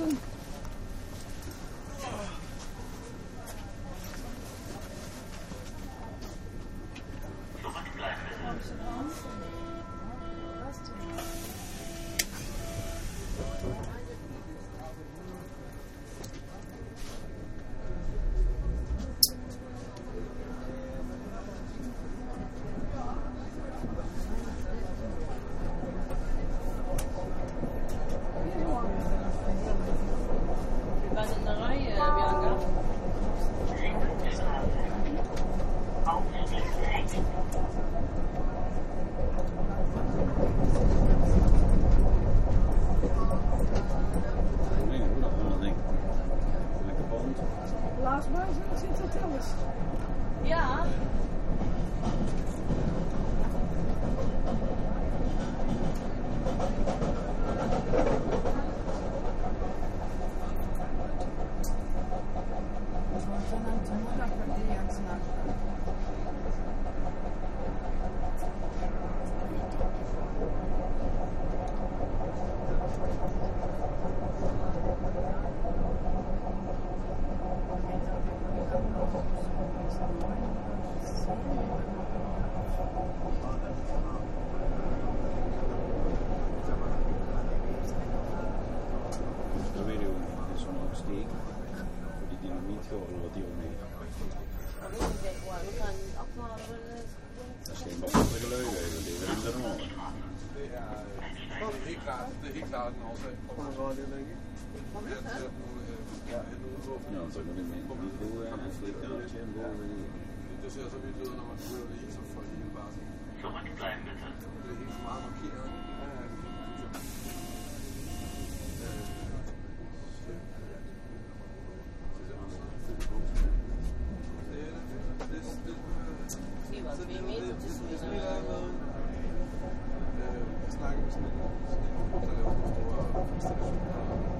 person? naast in het hotel anders. Ja. Thank you. avere un sono steak di dinamite o lo dico meglio. Sembra sempre che lo vedevo, devi prendere nuovo. Kan de klagen, de klagen også. En udvåben. Nå, så går det med. Vi får en stik, der til en god ved. Det ser så vidt ud, når man kører det i, sådan. Det er helt meget markeret. Ja, ja. Øh, det er det. Det er- det er- Vi var så det vi er med det- til det- det Sweden. smiler jeg med. Øh,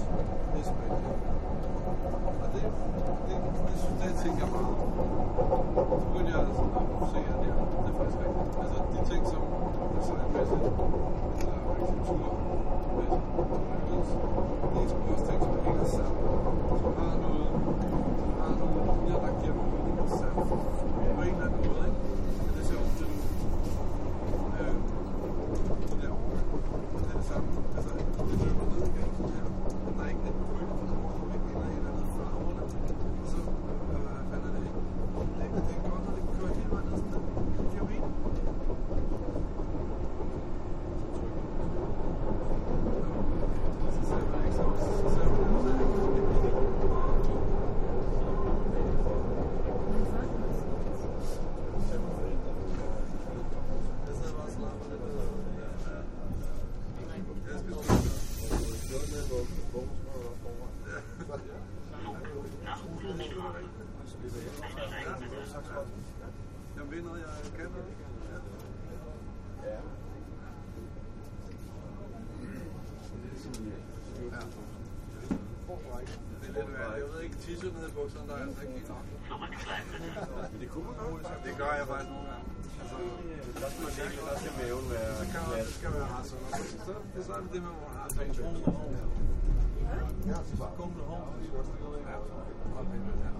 these, these things are being assembled. Værd. Jeg ved ikke, tisse ned i bukserne, der er altså ikke helt. Men det kunne man godt. Det gør jeg faktisk nogle gange. Altså, Der skal man lige, der skal maven være så kan man, det skal være ret sådan. Så, så, så, er det det, man må have. Så Ja, så bare. Ja. Hold med det her.